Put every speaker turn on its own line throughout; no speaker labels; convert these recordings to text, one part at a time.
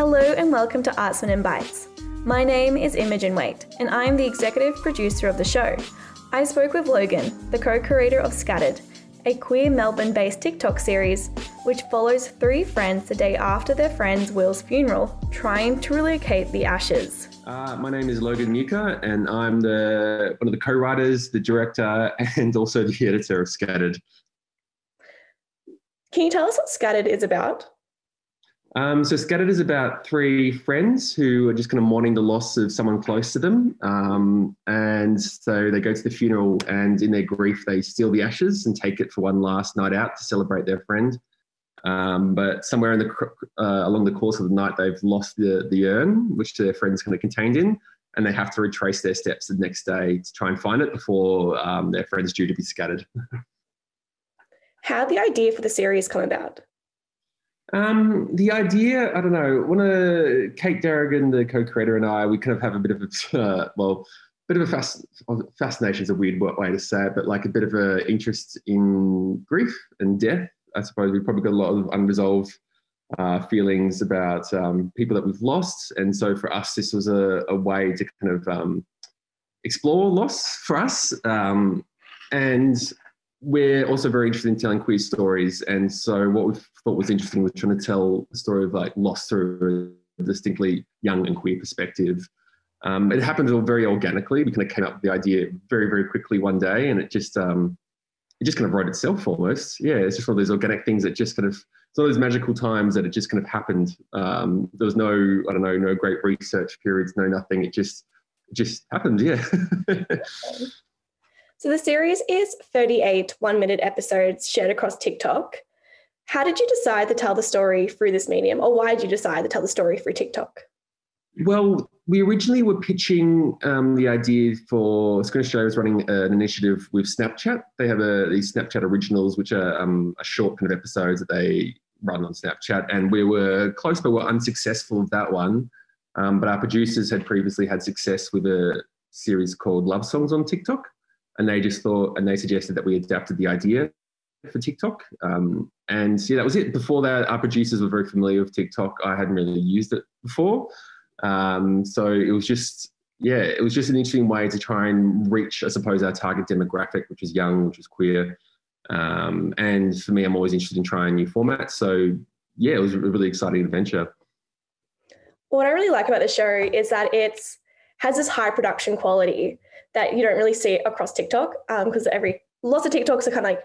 Hello and welcome to Artsman and Bites. My name is Imogen Waite, and I'm the executive producer of the show. I spoke with Logan, the co creator of Scattered, a queer Melbourne based TikTok series which follows three friends the day after their friend's Wil's funeral, trying to relocate the ashes.
Uh, my name is Logan Mucha, and I'm the one of the co-writers, the director, and also the editor of Scattered.
Can you tell us what Scattered is about?
Um, so Scattered is about three friends who are just kind of mourning the loss of someone close to them. Um, and so they go to the funeral and in their grief, they steal the ashes and take it for one last night out to celebrate their friend. Um, but somewhere in the uh, along the course of the night, they've lost the, the urn, which their friend's kind of contained in, and they have to retrace their steps the next day to try and find it before um, their friend's due to be scattered.
How the idea for the series come about?
Um, the idea, I don't know. One of Kate Darrigan, the co-creator, and I, we kind of have a bit of a uh, well, bit of a fast, fascination is a weird way to say it, but like a bit of an interest in grief and death. I suppose we've probably got a lot of unresolved uh, feelings about um, people that we've lost, and so for us, this was a, a way to kind of um, explore loss for us. Um, and we're also very interested in telling queer stories. And so what we thought was interesting was trying to tell the story of like loss through a distinctly young and queer perspective. Um, it happened all very organically. We kind of came up with the idea very, very quickly one day, and it just um, it just kind of wrote itself almost. Yeah, it's just one of those organic things that just kind of it's one of those magical times that it just kind of happened. Um, there was no, I don't know, no great research periods, no nothing. It just just happened. Yeah.
So the series is 38 one minute episodes shared across TikTok. How did you decide to tell the story through this medium, or why did you decide to tell the story through TikTok?
Well, we originally were pitching um, the idea for Screen Australia was running an initiative with Snapchat. They have a, these Snapchat originals, which are um, a short kind of episodes that they run on Snapchat. And we were close, but we were unsuccessful with that one. Um, but our producers had previously had success with a series called Love Songs on TikTok and they just thought and they suggested that we adapted the idea for TikTok. Um, and yeah, that was it. Before that, our producers were very familiar with TikTok. I hadn't really used it before. Um, so it was just, yeah, it was just an interesting way to try and reach, I suppose, our target demographic, which is young, which is queer. Um, and for me, I'm always interested in trying new formats. So yeah, it was a really exciting adventure.
What I really like about the show is that it's has this high production quality that you don't really see across TikTok because um, every lots of TikToks are kind of like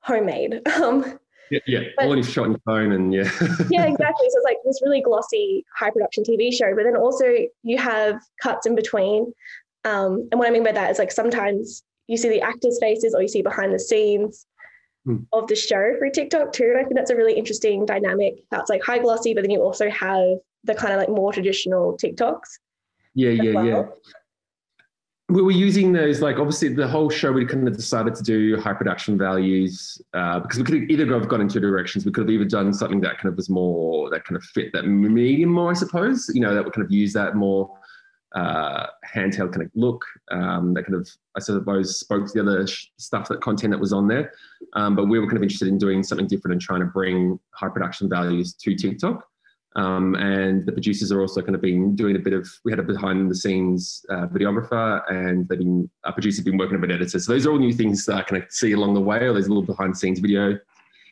homemade. Um,
yeah, yeah. But, all shot on your phone and yeah.
yeah, exactly. So it's like this really glossy, high production TV show, but then also you have cuts in between. Um, and what I mean by that is like sometimes you see the actors' faces or you see behind the scenes hmm. of the show through TikTok too. And I think that's a really interesting dynamic. That's like high glossy, but then you also have the kind of like more traditional TikToks.
Yeah, yeah, well. yeah we were using those like obviously the whole show we kind of decided to do high production values uh, because we could either have gone in two directions. We could have either done something that kind of was more that kind of fit that medium more i suppose you know that would kind of use that more uh, handheld kind of look um, that kind of i suppose spoke to the other stuff that content that was on there. Um, but we were kind of interested in doing something different and trying to bring high production values to tiktok um, and the producers are also kind of been doing a bit of, we had a behind the scenes uh, videographer and they've been, our producers have been working with editor. So those are all new things that I kind of see along the way, or there's a little behind the scenes video.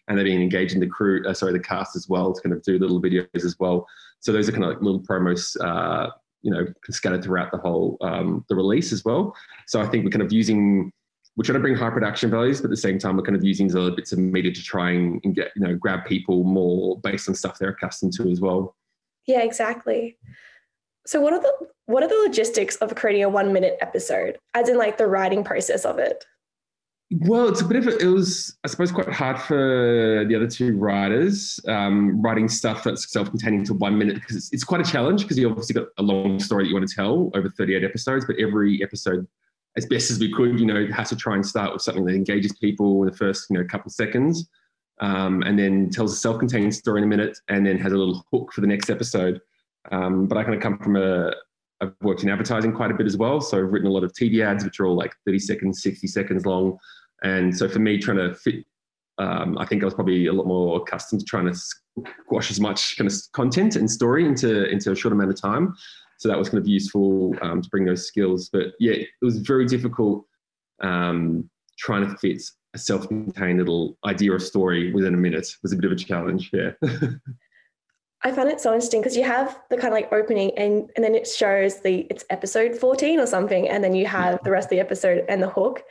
And they've been engaging the crew, uh, sorry, the cast as well to kind of do little videos as well. So those are kind of like little promos, uh, you know, scattered throughout the whole, um, the release as well. So I think we're kind of using we're trying to bring high production values, but at the same time, we're kind of using these other bits of media to try and, and get, you know, grab people more based on stuff they're accustomed to as well.
Yeah, exactly. So what are the what are the logistics of creating a one minute episode, as in like the writing process of it?
Well, it's a bit of a, it was, I suppose, quite hard for the other two writers um, writing stuff that's self-contained to one minute because it's, it's quite a challenge because you obviously got a long story that you want to tell over 38 episodes, but every episode as best as we could, you know, have to try and start with something that engages people in the first, you know, couple seconds, um, and then tells a self-contained story in a minute, and then has a little hook for the next episode. Um, but I kind of come from a, I've worked in advertising quite a bit as well, so I've written a lot of TV ads, which are all like 30 seconds, 60 seconds long, and so for me, trying to fit um, I think I was probably a lot more accustomed to trying to squash as much kind of content and story into into a short amount of time. So that was kind of useful um, to bring those skills. But yeah, it was very difficult um, trying to fit a self-contained little idea or story within a minute. It was a bit of a challenge. Yeah.
I find it so interesting because you have the kind of like opening and, and then it shows the it's episode 14 or something, and then you have the rest of the episode and the hook.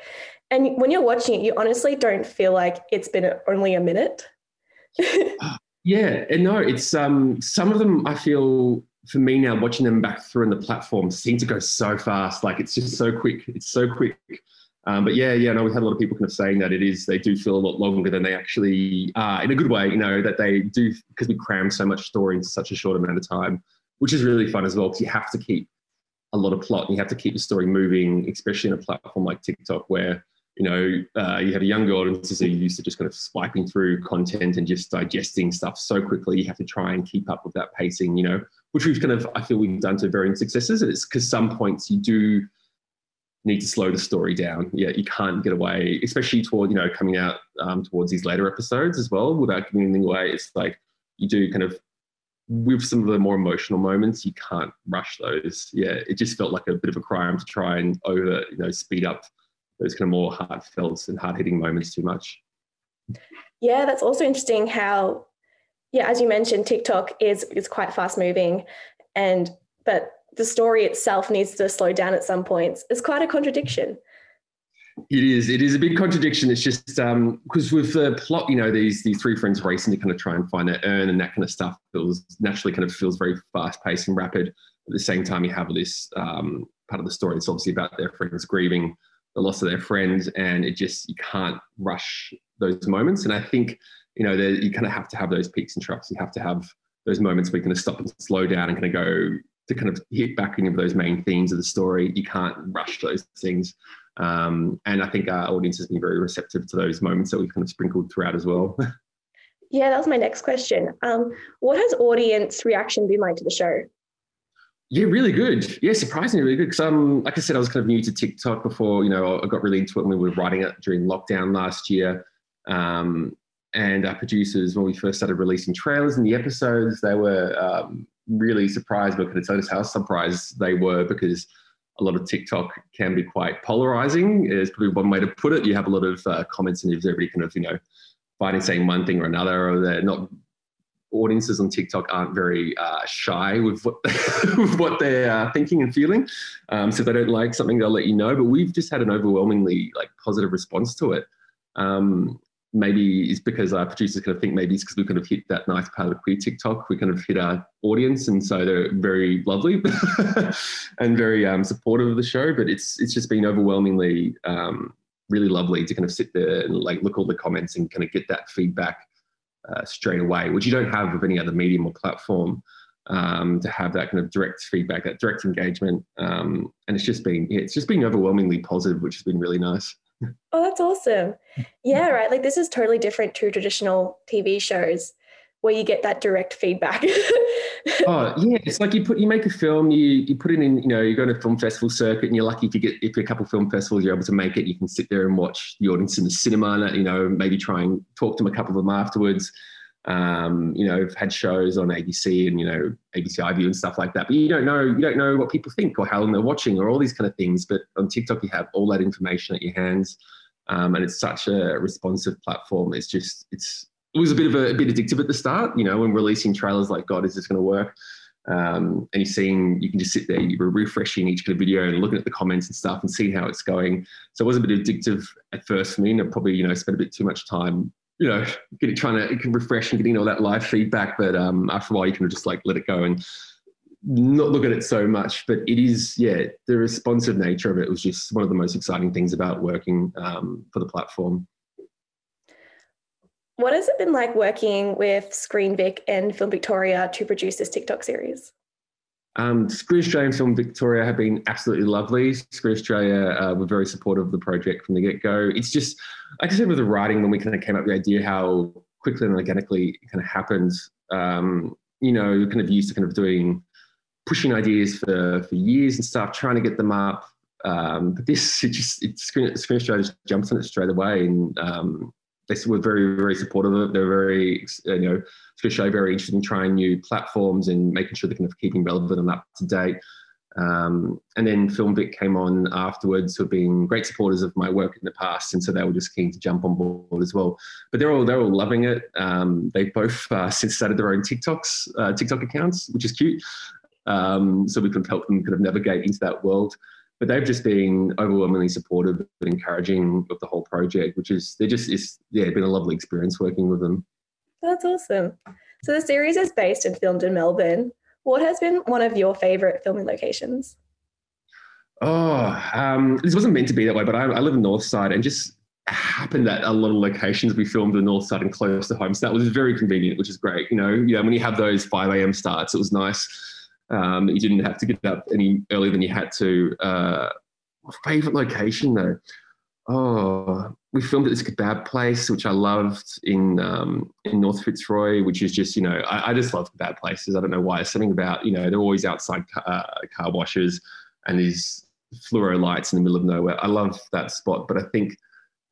And when you're watching it, you honestly don't feel like it's been only a minute.
yeah, and no, it's um some of them I feel for me now watching them back through on the platform seem to go so fast. Like it's just so quick. It's so quick. Um, but yeah, yeah, no, we've had a lot of people kind of saying that it is, they do feel a lot longer than they actually are in a good way, you know, that they do because we cram so much story into such a short amount of time, which is really fun as well because you have to keep a lot of plot and you have to keep the story moving, especially in a platform like TikTok where, you know, uh, you have a younger audience who are used to just kind of swiping through content and just digesting stuff so quickly. You have to try and keep up with that pacing, you know, which we've kind of, I feel we've done to varying successes. It's because some points you do need to slow the story down. Yeah, you can't get away, especially toward you know coming out um, towards these later episodes as well, without giving anything away. It's like you do kind of with some of the more emotional moments, you can't rush those. Yeah, it just felt like a bit of a crime to try and over you know speed up those kind of more heartfelt and hard hitting moments too much.
Yeah, that's also interesting how, yeah, as you mentioned, TikTok is is quite fast moving, and but the story itself needs to slow down at some points. It's quite a contradiction.
It is. It is a big contradiction. It's just because um, with the plot, you know, these these three friends racing to kind of try and find their urn and that kind of stuff feels naturally kind of feels very fast paced and rapid. At the same time, you have this um, part of the story. It's obviously about their friends grieving the loss of their friends, and it just you can't rush those moments. And I think you know you kind of have to have those peaks and troughs. You have to have those moments where you kind of stop and slow down and kind of go to kind of hit back any of those main themes of the story. You can't rush those things. Um, and I think our audience has been very receptive to those moments that we've kind of sprinkled throughout as well.
yeah, that was my next question. Um, what has audience reaction been like to the show?
Yeah, really good. Yeah, surprisingly really good. Because um, like I said, I was kind of new to TikTok before. You know, I got really into it when we were writing it during lockdown last year. Um, and our producers, when we first started releasing trailers and the episodes, they were um, really surprised, but could tell us how surprised they were because a lot of TikTok can be quite polarizing. Is probably one way to put it. You have a lot of uh, comments and everybody kind of you know fighting saying one thing or another, or they're not. Audiences on TikTok aren't very uh, shy with what, with what they're uh, thinking and feeling. Um, so if they don't like something, they'll let you know. But we've just had an overwhelmingly like positive response to it. Um, maybe it's because our producers kind of think maybe it's because we kind of hit that nice part of queer TikTok. We kind of hit our audience, and so they're very lovely and very um, supportive of the show. But it's it's just been overwhelmingly um, really lovely to kind of sit there and like look all the comments and kind of get that feedback uh, straight away, which you don't have with any other medium or platform. Um, to have that kind of direct feedback, that direct engagement, um, and it's just been yeah, it's just been overwhelmingly positive, which has been really nice.
Oh, that's awesome. Yeah, right. Like this is totally different to traditional TV shows where you get that direct feedback.
oh yeah, it's like you put you make a film, you you put it in, you know, you go to a film festival circuit, and you're lucky if you get if a couple film festivals, you're able to make it. You can sit there and watch the audience in the cinema, and you know, maybe try and talk to them a couple of them afterwards. Um, you know, I've had shows on ABC and you know ABC iView and stuff like that, but you don't know you don't know what people think or how long they're watching or all these kind of things. But on TikTok, you have all that information at your hands, um, and it's such a responsive platform. It's just it's it was a bit of a, a bit addictive at the start, you know, when releasing trailers like God, is this going to work? Um, and you're seeing you can just sit there, you're refreshing each kind of video and looking at the comments and stuff and seeing how it's going. So it was a bit addictive at first for me, and I probably you know spent a bit too much time you know, getting trying to can refresh and getting all that live feedback. But um, after a while, you can just like let it go and not look at it so much. But it is, yeah, the responsive nature of it was just one of the most exciting things about working um, for the platform.
What has it been like working with Screen Vic and Film Victoria to produce this TikTok series?
Um, Screen Australia Film Victoria have been absolutely lovely. Screen Australia uh, were very supportive of the project from the get go. It's just, like I said, with the writing, when we kind of came up with the idea how quickly and organically it kind of happened, um, you know, kind of used to kind of doing, pushing ideas for, for years and stuff, trying to get them up. Um, but this, it just, it, Screen, Screen Australia just jumps on it straight away. And um, they were very, very supportive of it. They were very, you know, especially very interested in trying new platforms and making sure they're kind of keeping relevant and up to date. Um, and then FilmVic came on afterwards, who have been great supporters of my work in the past, and so they were just keen to jump on board as well. But they're all they're all loving it. Um, they both uh, since started their own TikToks, uh, TikTok accounts, which is cute. Um, so we can help them kind of navigate into that world. But they've just been overwhelmingly supportive and encouraging of the whole project, which is they're just it's yeah it's been a lovely experience working with them.
That's awesome. So the series is based and filmed in Melbourne. What has been one of your favorite filming locations?
Oh, um, this wasn't meant to be that way, but I, I live in North Side and just happened that a lot of locations we filmed the north side and close to home. So that was very convenient, which is great. You know, you know, when you have those 5 a.m. starts, it was nice. Um, you didn't have to get up any earlier than you had to. Uh, favorite location though. Oh, we filmed at this kebab place, which I loved in um, in North Fitzroy, which is just you know I, I, just love kebab places. I don't know why. Something about you know they're always outside car, uh, car washes and these fluoro lights in the middle of nowhere. I love that spot, but I think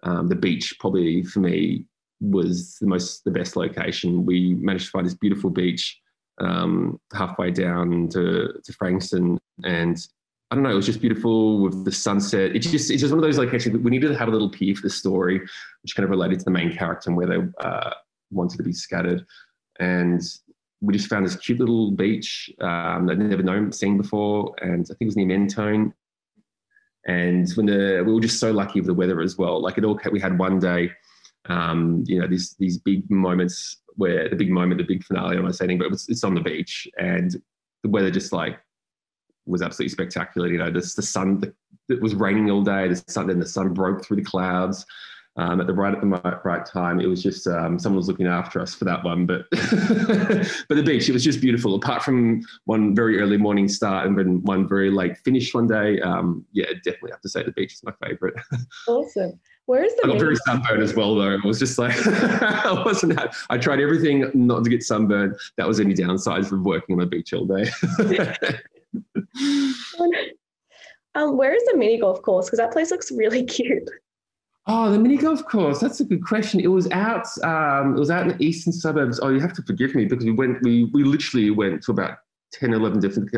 um, the beach probably for me was the most the best location. We managed to find this beautiful beach um, halfway down to to Frankston, and I don't know, it was just beautiful with the sunset. It's just it's just one of those locations we needed to have a little pier for the story, which kind of related to the main character and where they uh, wanted to be scattered. And we just found this cute little beach um, I'd never known seen before, and I think it was near Mentone. And when the we were just so lucky with the weather as well. Like it all we had one day, um, you know, these these big moments where the big moment, the big finale, I'm not saying, but it was, it's on the beach and the weather just like was absolutely spectacular. You know, this, the sun, the, it was raining all day. The sun, then the sun broke through the clouds um, at the right at the right, time. It was just um, someone was looking after us for that one. But but the beach, it was just beautiful. Apart from one very early morning start and then one very late finish one day. Um, yeah, definitely have to say the beach is my favorite.
Awesome. Where is the?
I got very sunburned as well, though. It was just like I wasn't. I tried everything not to get sunburned. That was any downside from working on the beach all day.
um, where is the mini golf course? Because that place looks really cute.
Oh, the mini golf course. That's a good question. It was out. Um, it was out in the eastern suburbs. Oh, you have to forgive me because we went. We we literally went to about 10, 11 different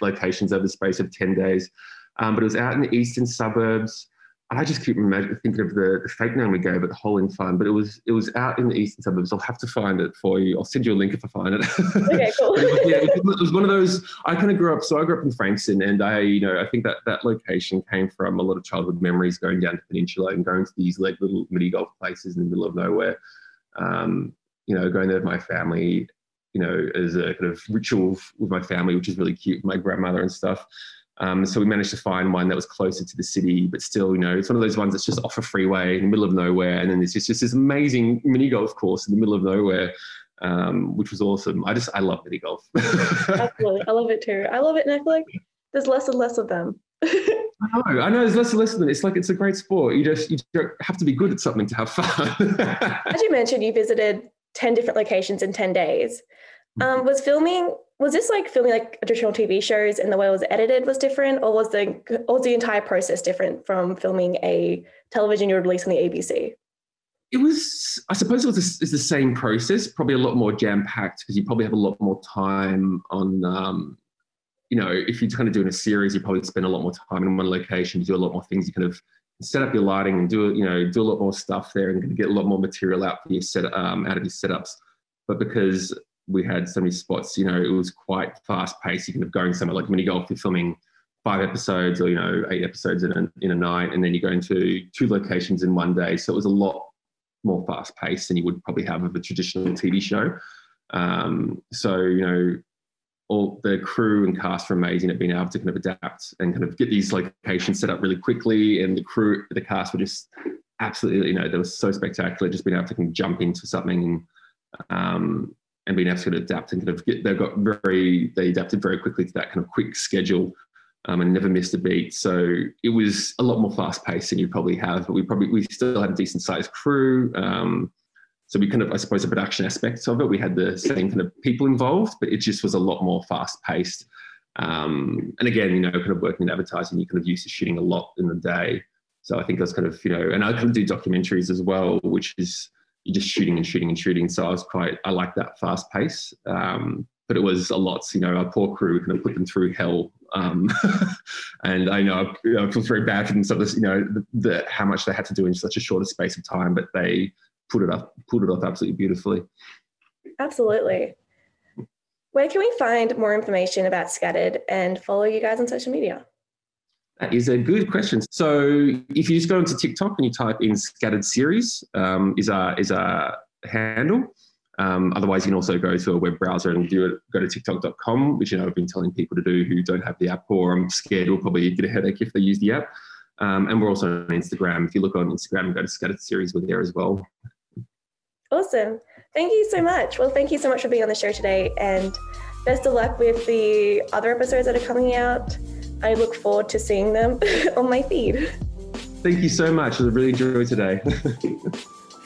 locations over the space of ten days. Um, but it was out in the eastern suburbs. I just keep thinking of the, the, fake name we gave it, the Hole in Fun, but it was it was out in the eastern suburbs. I'll have to find it for you. I'll send you a link if I find it.
Okay, cool.
it, was, yeah, it, was, one of those. I kind of grew up. So I grew up in Frankston, and I, you know, I think that that location came from a lot of childhood memories going down to the peninsula and going to these like little mini golf places in the middle of nowhere. Um, you know, going there with my family. You know, as a kind of ritual with my family, which is really cute. My grandmother and stuff. Um, so we managed to find one that was closer to the city, but still, you know, it's one of those ones that's just off a freeway in the middle of nowhere. And then there's just, just this amazing mini golf course in the middle of nowhere, um, which was awesome. I just, I love mini golf.
Absolutely. I love it too. I love it. And I feel like there's less and less of them.
I know, I know there's less and less of them. It's like, it's a great sport. You just, you don't have to be good at something to have fun.
As you mentioned, you visited 10 different locations in 10 days. Um, was filming was this like filming like traditional TV shows and the way it was edited was different, or was the or was the entire process different from filming a television you release on the ABC?
It was, I suppose, it was the, it's the same process, probably a lot more jam packed because you probably have a lot more time on. Um, you know, if you're kind of doing a series, you probably spend a lot more time in one location. You do a lot more things. You kind of set up your lighting and do you know do a lot more stuff there and get a lot more material out for your set um, out of your setups. But because we had so many spots, you know, it was quite fast paced. You can have going somewhere like mini golf, you're filming five episodes or, you know, eight episodes in a, in a night, and then you go into two locations in one day. So it was a lot more fast paced than you would probably have of a traditional TV show. Um, so, you know, all the crew and cast were amazing at being able to kind of adapt and kind of get these locations set up really quickly. And the crew, the cast were just absolutely, you know, they were so spectacular, just being able to kind of jump into something and, um, and being able to adapt and kind of get, they got very, they adapted very quickly to that kind of quick schedule um, and never missed a beat. So it was a lot more fast paced than you probably have, but we probably, we still had a decent sized crew. Um, so we kind of, I suppose, the production aspects of it, we had the same kind of people involved, but it just was a lot more fast paced. Um, and again, you know, kind of working in advertising, you're kind of used to shooting a lot in the day. So I think that's kind of, you know, and I can do documentaries as well, which is you're just shooting and shooting and shooting. So I was quite, I like that fast pace. Um, but it was a lot, you know, our poor crew kind of put them through hell. Um, and I know, I feel very bad for them, so this, you know, the, the, how much they had to do in such a shorter space of time, but they put it up, put it off absolutely beautifully.
Absolutely. Where can we find more information about Scattered and follow you guys on social media?
That is a good question. So if you just go into TikTok and you type in scattered series um, is our is our handle. Um, otherwise, you can also go to a web browser and do it. Go to TikTok.com, which you know I've been telling people to do who don't have the app, or I'm scared will probably get a headache if they use the app. Um, and we're also on Instagram. If you look on Instagram, go to Scattered Series, we're there as well.
Awesome. Thank you so much. Well, thank you so much for being on the show today, and best of luck with the other episodes that are coming out. I look forward to seeing them on my feed.
Thank you so much. I really enjoyed today.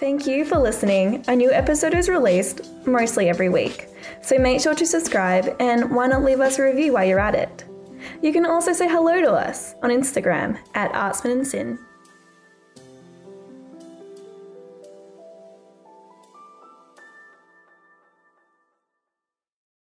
Thank you for listening. A new episode is released mostly every week, so make sure to subscribe and why not leave us a review while you're at it. You can also say hello to us on Instagram at Artsman and Sin.